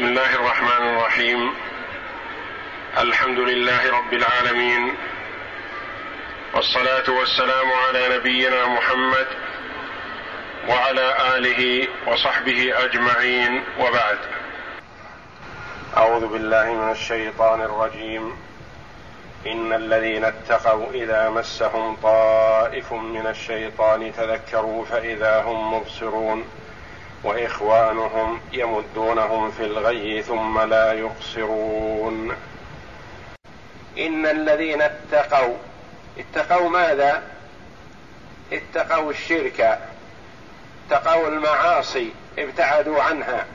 بسم الله الرحمن الرحيم. الحمد لله رب العالمين. والصلاة والسلام على نبينا محمد وعلى آله وصحبه أجمعين. وبعد. أعوذ بالله من الشيطان الرجيم. إن الذين اتقوا إذا مسهم طائف من الشيطان تذكروا فإذا هم مبصرون. وإخوانهم يمدونهم في الغي ثم لا يقصرون إن الذين اتقوا اتقوا ماذا؟ اتقوا الشرك اتقوا المعاصي ابتعدوا عنها.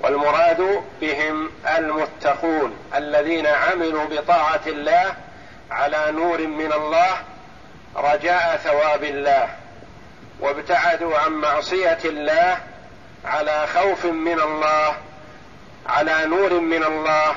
والمراد بهم المتقون الذين عملوا بطاعة الله على نور من الله رجاء ثواب الله وابتعدوا عن معصية الله على خوف من الله على نور من الله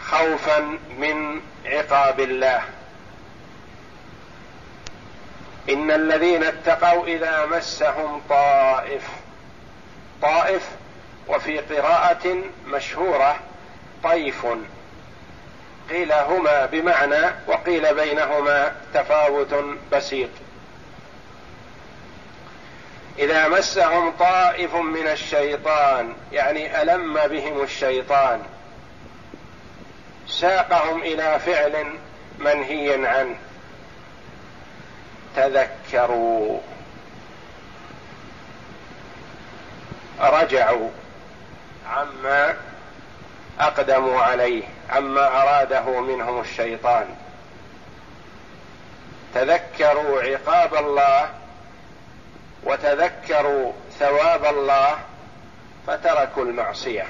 خوفا من عقاب الله. إن الذين اتقوا إذا مسهم طائف طائف وفي قراءة مشهورة طيف. قيل هما بمعنى وقيل بينهما تفاوت بسيط. إذا مسهم طائف من الشيطان يعني ألم بهم الشيطان. ساقهم إلى فعل منهي عنه. تذكروا. رجعوا عما أقدموا عليه عما أراده منهم الشيطان. تذكروا عقاب الله وتذكروا ثواب الله فتركوا المعصية.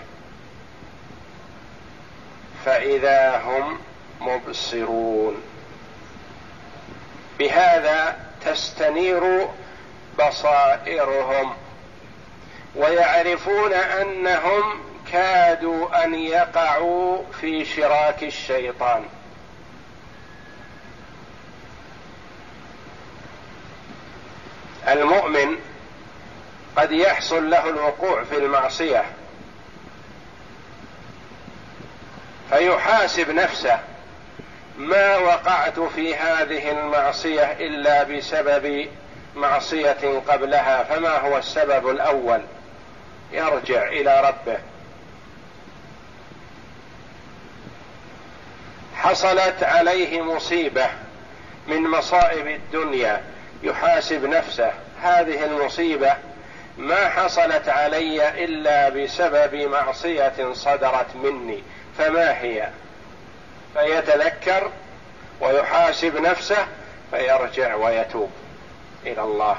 فإذا هم مبصرون. بهذا تستنير بصائرهم ويعرفون أنهم كادوا أن يقعوا في شراك الشيطان. المؤمن قد يحصل له الوقوع في المعصية فيحاسب نفسه ما وقعت في هذه المعصية إلا بسبب معصية قبلها فما هو السبب الأول؟ يرجع إلى ربه. حصلت عليه مصيبة من مصائب الدنيا. يحاسب نفسه. هذه المصيبة ما حصلت علي إلا بسبب معصية صدرت مني. فما هي؟ فيتذكر ويحاسب نفسه فيرجع ويتوب إلى الله.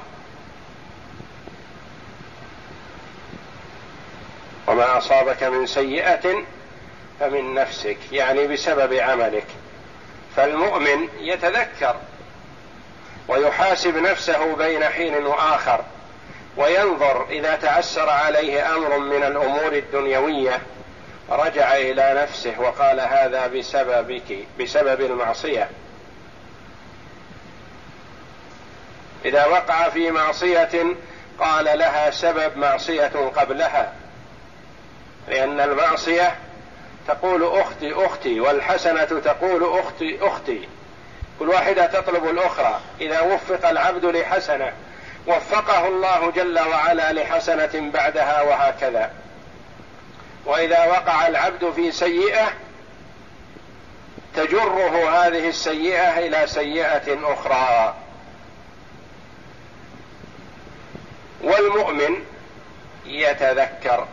وما أصابك من سيئة فمن نفسك يعني بسبب عملك. فالمؤمن يتذكر ويحاسب نفسه بين حين وآخر وينظر إذا تعسر عليه أمر من الأمور الدنيوية رجع إلى نفسه وقال هذا بسببك بسبب المعصية. إذا وقع في معصية قال لها سبب معصية قبلها لأن المعصية تقول أختي أختي والحسنة تقول أختي أختي. كل واحدة تطلب الأخرى. إذا وفق العبد لحسنة وفقه الله جل وعلا لحسنة بعدها وهكذا. وإذا وقع العبد في سيئة تجره هذه السيئة إلى سيئة أخرى. والمؤمن يتذكر.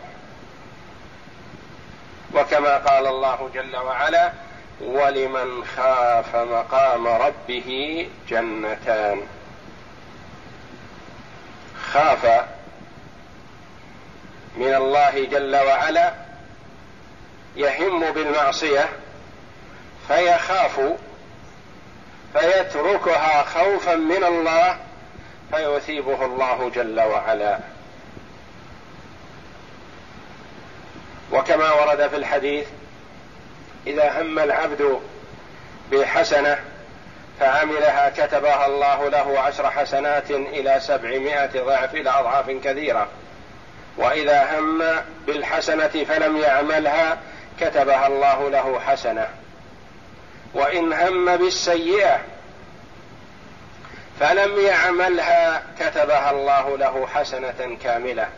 وكما قال الله جل وعلا ولمن خاف مقام ربه جنتان. خاف من الله جل وعلا يهم بالمعصية فيخاف فيتركها خوفا من الله فيثيبه الله جل وعلا. وكما ورد في الحديث إذا هم العبد بحسنة فعملها كتبها الله له عشر حسنات إلى سبعمائة ضعف إلى أضعاف كثيرة. وإذا هم بالحسنة فلم يعملها كتبها الله له حسنة. وإن هم بالسيئة فلم يعملها كتبها الله له حسنة كاملة.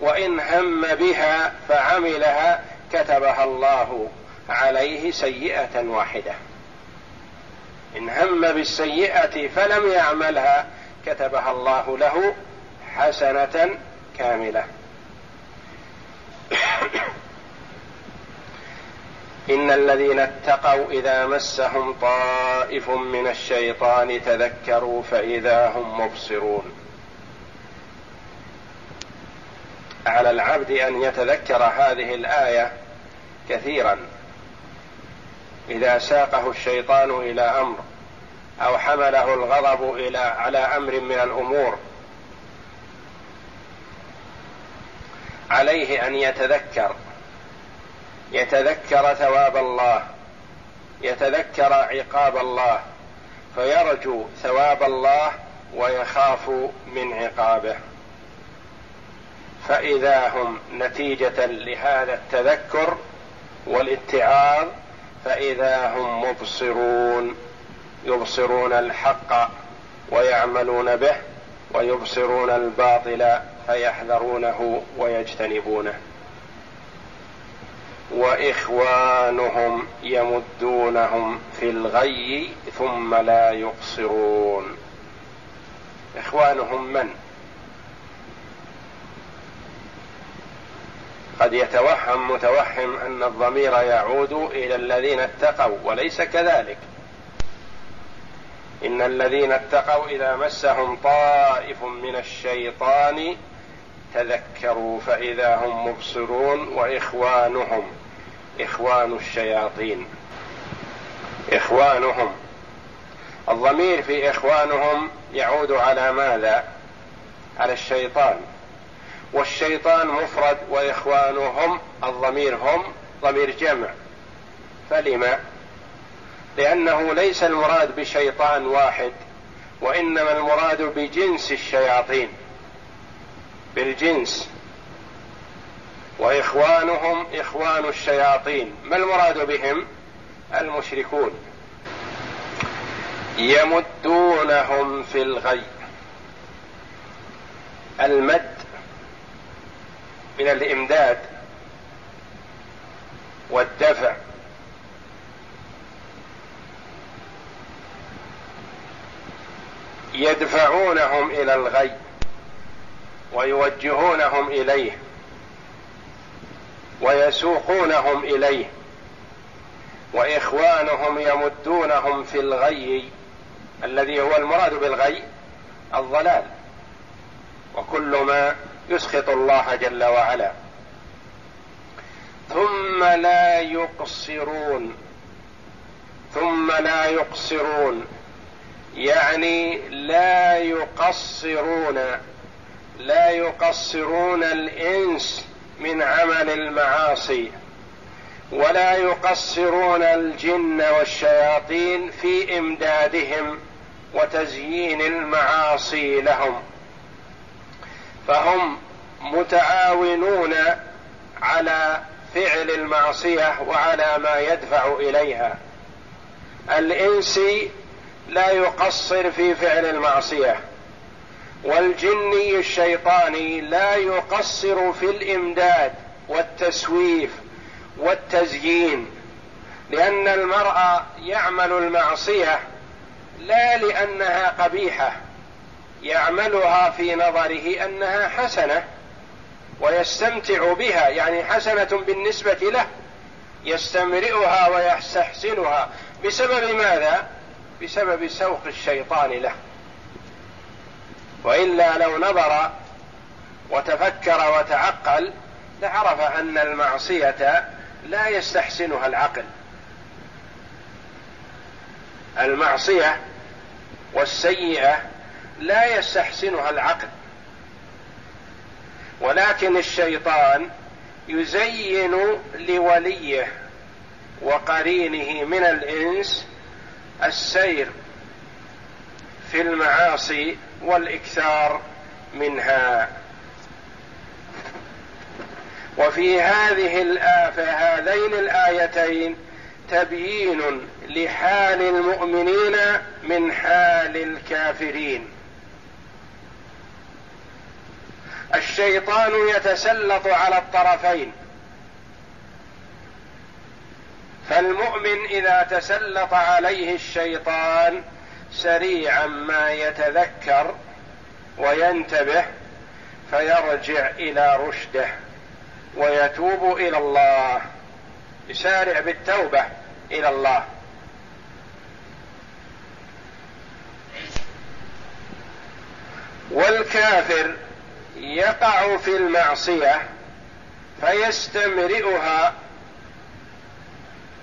وإن هم بها فعملها كتبها الله عليه سيئة واحدة. إن هم بالسيئة فلم يعملها كتبها الله له حسنة كاملة. إن الذين اتقوا إذا مسهم طائف من الشيطان تذكروا فإذا هم مبصرون. على العبد أن يتذكر هذه الآية كثيرا. إذا ساقه الشيطان إلى أمر أو حمله الغضب إلى على أمر من الأمور. عليه أن يتذكر يتذكر ثواب الله يتذكر عقاب الله فيرجو ثواب الله ويخاف من عقابه. فإذا هم نتيجة لهذا التذكر والاتعاظ فإذا هم مبصرون يبصرون الحق ويعملون به ويبصرون الباطل فيحذرونه ويجتنبونه. وإخوانهم يمدونهم في الغي ثم لا يقصرون إخوانهم من؟ قد يتوهم متوهم أن الضمير يعود إلى الذين اتقوا وليس كذلك. إن الذين اتقوا إذا مسهم طائف من الشيطان تذكروا فإذا هم مبصرون وإخوانهم إخوان الشياطين. إخوانهم. الضمير في إخوانهم يعود على ماذا؟ على الشيطان. والشيطان مفرد وإخوانهم الضمير هم ضمير جمع. فلما؟ لأنه ليس المراد بشيطان واحد وإنما المراد بجنس الشياطين. بالجنس. وإخوانهم إخوان الشياطين. ما المراد بهم؟ المشركون. يمدونهم في الغي. المد من الإمداد والدفع. يدفعونهم إلى الغي ويوجهونهم إليه ويسوقونهم إليه وإخوانهم يمدونهم في الغي الذي هو المراد بالغي الضلال. وكل ما يسخط الله جل وعلا. ثم لا يقصرون. ثم لا يقصرون. يعني لا يقصرون. لا يقصرون الإنس من عمل المعاصي. ولا يقصرون الجن والشياطين في إمدادهم وتزيين المعاصي لهم. فهم متعاونون على فعل المعصية وعلى ما يدفع إليها. الانسي لا يقصر في فعل المعصية والجني الشيطاني لا يقصر في الإمداد والتسويف والتزيين لأن المرء يعمل المعصية لا لأنها قبيحة. يعملها في نظره أنها حسنة ويستمتع بها يعني حسنة بالنسبة له يستمرئها ويستحسنها. بسبب ماذا؟ بسبب سوق الشيطان له. وإلا لو نظر وتفكر وتعقل لعرف أن المعصية لا يستحسنها العقل. المعصية والسيئة لا يستحسنها العقل. ولكن الشيطان يزين لوليه وقرينه من الإنس السير في المعاصي والإكثار منها. وفي هذه في هذين الآيتين تبيين لحال المؤمنين من حال الكافرين. الشيطان يتسلط على الطرفين. فالمؤمن إذا تسلط عليه الشيطان سريعا ما يتذكر وينتبه فيرجع إلى رشده ويتوب إلى الله يسارع بالتوبة إلى الله. والكافر يقع في المعصية فيستمرئها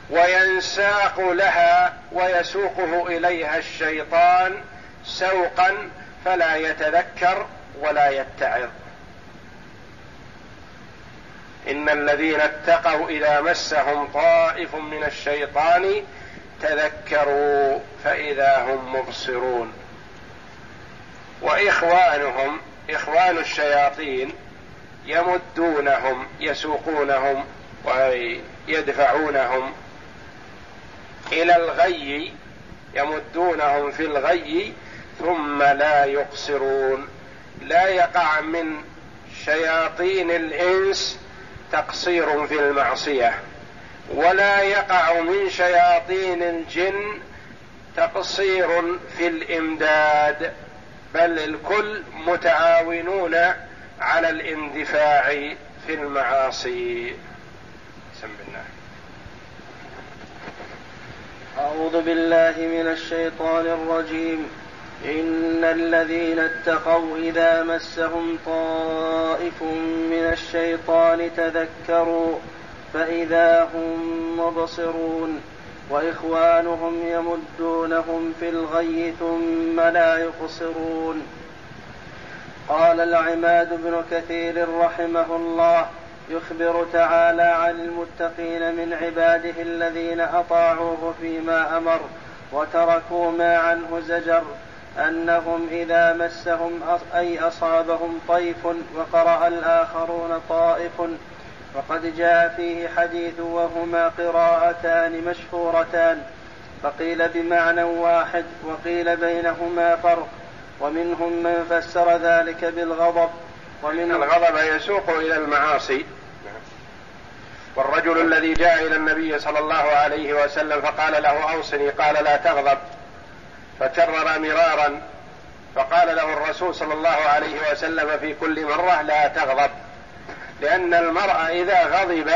وينساق لها ويسوقه إليها الشيطان سوقا فلا يتذكر ولا يتعظ. إن الذين اتقوا إذا مسهم طائف من الشيطان تذكروا فإذا هم مبصرون. وإخوانهم إخوان الشياطين يمدونهم يسوقونهم ويدفعونهم إلى الغي يمدونهم في الغي ثم لا يقصرون. لا يقع من شياطين الإنس تقصير في المعصية ولا يقع من شياطين الجن تقصير في الإمداد. بل الكل متعاونون على الاندفاع في المعاصي. سم بالله أعوذ بالله من الشيطان الرجيم. إن الذين اتقوا إذا مسهم طائف من الشيطان تذكروا فإذا هم مبصرون. وإخوانهم يمدونهم في الغي ثم لا يقصرون. قال العماد بن كثير رحمه الله يخبر تعالى عن المتقين من عباده الذين أطاعوه فيما أمر وتركوا ما عنه زجر أنهم إذا مسهم أي أصابهم طيف وقرأ الآخرون طائف وقد جاء فيه حديث وهما قراءتان مشهورتان فقيل بمعنى واحد وقيل بينهما فرق ومنهم من فسر ذلك بالغضب ومن الغضب يسوق إلى المعاصي. والرجل الذي جاء إلى النبي صلى الله عليه وسلم فقال له أوصني قال لا تغضب فكرر مرارا فقال له الرسول صلى الله عليه وسلم في كل مرة لا تغضب. لأن المرء إذا غضب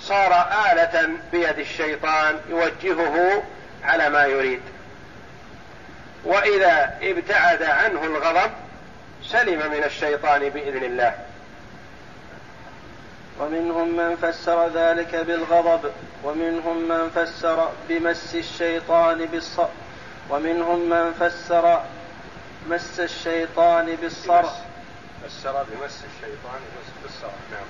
صار آلة بيد الشيطان يوجهه على ما يريد. وإذا ابتعد عنه الغضب سلم من الشيطان بإذن الله. ومنهم من فسر ذلك بالغضب ومنهم من فسر بمس الشيطان بالصرع ومنهم من فسر مس الشيطان بالصرع فسر بمس الشيطان بالصرع نعم.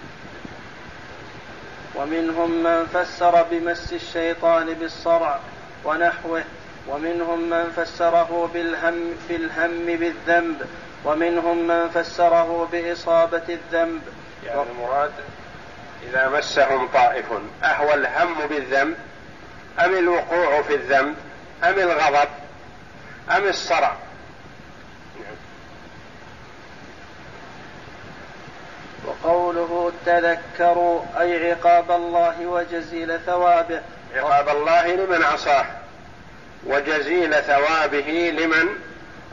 ومنهم من فسر بمس الشيطان بالصرع ونحوه ومنهم من فسره بالهم في الهم بالذنب ومنهم من فسره بإصابة الذنب. يعني المراد إذا مسهم طائف أهو الهم بالذنب أم الوقوع في الذنب أم الغضب أم الصرع. وقوله تذكروا أي عقاب الله وجزيل ثوابه. عقاب الله لمن عصاه وجزيل ثوابه لمن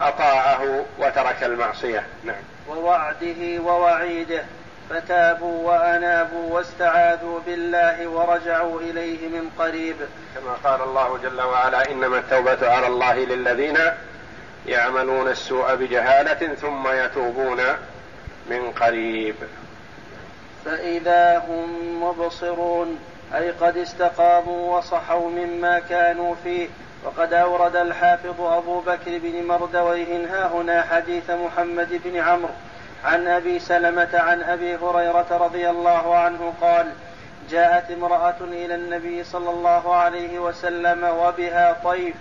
أطاعه وترك المعصية. نعم. ووعده ووعيده فتابوا وأنابوا واستعاذوا بالله ورجعوا إليه من قريب. كما قال الله جل وعلا إنما التوبة على الله للذين يعملون السوء بجهالة ثم يتوبون من قريب. فإذا هم مبصرون أي قد استقاموا وصحوا مما كانوا فيه. وقد أورد الحافظ أبو بكر بن مردويه ها هنا حديث محمد بن عمرو عن أبي سلمة عن أبي هريرة رضي الله عنه قال جاءت امرأة إلى النبي صلى الله عليه وسلم وبها طيف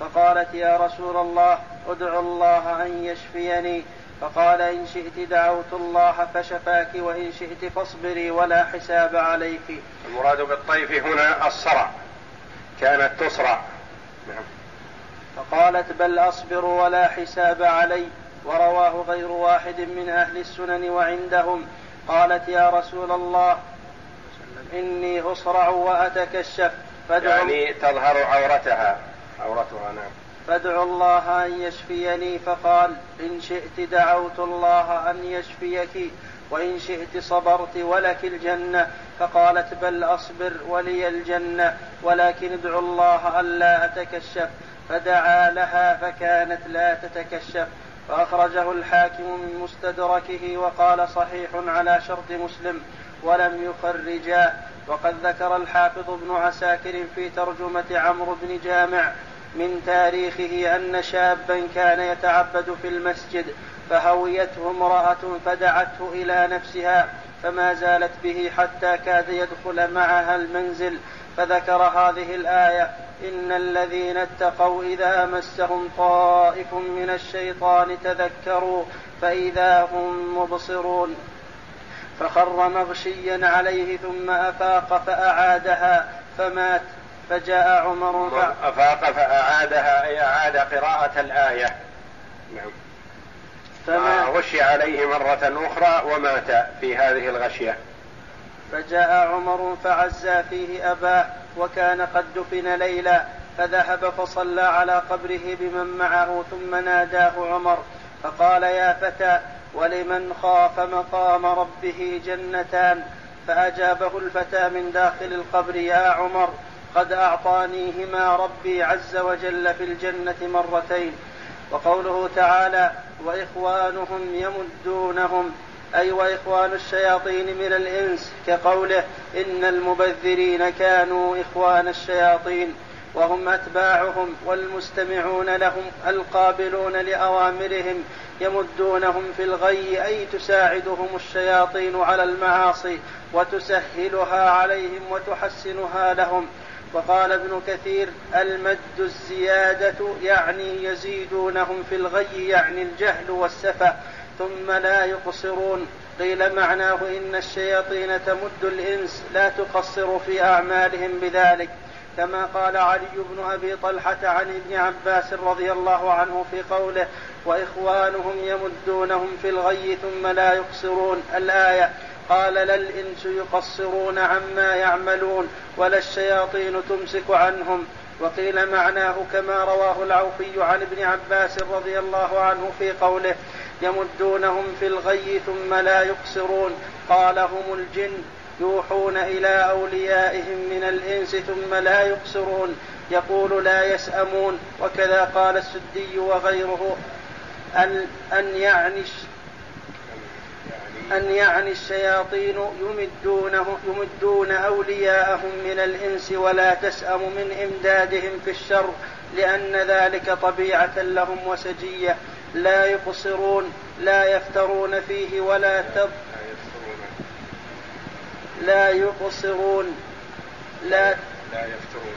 فقالت يا رسول الله ادع الله أن يشفيني. فقال إن شئت دعوت الله فشفاك وإن شئت فاصبري ولا حساب عليك. المراد بالطيف هنا الصرع. كانت تصرع. نعم. فقالت بل أصبر ولا حساب علي. ورواه غير واحد من أهل السنن وعندهم. قالت يا رسول الله إني أصرع وأتكشف. يعني تظهر عورتها. عورتها نعم. فادعوا الله أن يشفيني. فقال إن شئت دعوت الله أن يشفيك وإن شئت صبرت ولك الجنة. فقالت بل أصبر ولي الجنة ولكن ادعوا الله ألا أتكشف. فدعا لها فكانت لا تتكشف. فأخرجه الحاكم من مستدركه وقال صحيح على شرط مسلم ولم يخرجا. وقد ذكر الحافظ ابن عساكر في ترجمة عمرو بن جامع من تاريخه أن شابا كان يتعبد في المسجد فهويته امرأة فدعته إلى نفسها فما زالت به حتى كاد يدخل معها المنزل. فذكر هذه الآية إن الذين اتقوا إذا مسهم طائف من الشيطان تذكروا فإذا هم مبصرون. فخر مغشيا عليه ثم أفاق فأعادها فمات. فجاء عمر. أفاق فأعادها أي أعاد قراءة الآية. نعم. فما غشي عليه مرة أخرى ومات في هذه الغشية. فجاء عمر فعزى فيه أباه وكان قد دفن ليلا فذهب فصلى على قبره بمن معه ثم ناداه عمر فقال يا فتى ولمن خاف مقام ربه جنتان؟ فأجابه الفتى من داخل القبر يا عمر قد أعطانيهما ربي عز وجل في الجنة مرتين وقوله تعالى وإخوانهم يمدونهم أي وإخوان الشياطين من الإنس كقوله إن المبذرين كانوا إخوان الشياطين وهم أتباعهم والمستمعون لهم القابلون لأوامرهم يمدونهم في الغي أي تساعدهم الشياطين على المعاصي وتسهلها عليهم وتحسنها لهم. وقال ابن كثير المد الزيادة يعني يزيدونهم في الغي يعني الجهل والسفة ثم لا يقصرون. قيل معناه إن الشياطين تمد الإنس لا تقصر في أعمالهم بذلك. كما قال علي بن أبي طلحة عن ابن عباس رضي الله عنه في قوله وإخوانهم يمدونهم في الغي ثم لا يقصرون. الآية قال لا الانس يقصرون عما يعملون ولا الشياطين تمسك عنهم. وقيل معناه كما رواه العوفي عن ابن عباس رضي الله عنه في قوله يمدونهم في الغي ثم لا يقصرون. قال هم الجن يوحون إلى أوليائهم من الإنس ثم لا يقصرون. يقول لا يسأمون. وكذا قال السدي وغيره أن أن يعني أن يعني الشياطين يمدونه يمدون أولياءهم من الإنس ولا تسأم من إمدادهم في الشر لأن ذلك طبيعة لهم وسجية. لا يقصرون لا يفترون فيه ولا تب لا يقصرون. لا لا يفترون.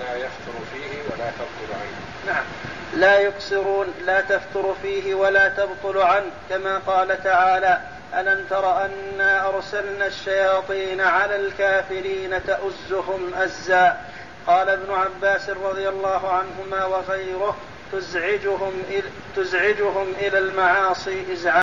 لا يفتر فيه ولا تبطل عنه. نعم. لا يقصرون لا تفتر فيه ولا تبطل عنه كما قال تعالى ألم تر أنا أرسلنا الشياطين على الكافرين تؤزهم أزا؟ قال ابن عباس رضي الله عنهما وغيره تزعجهم تزعجهم إلى المعاصي إزعاجا.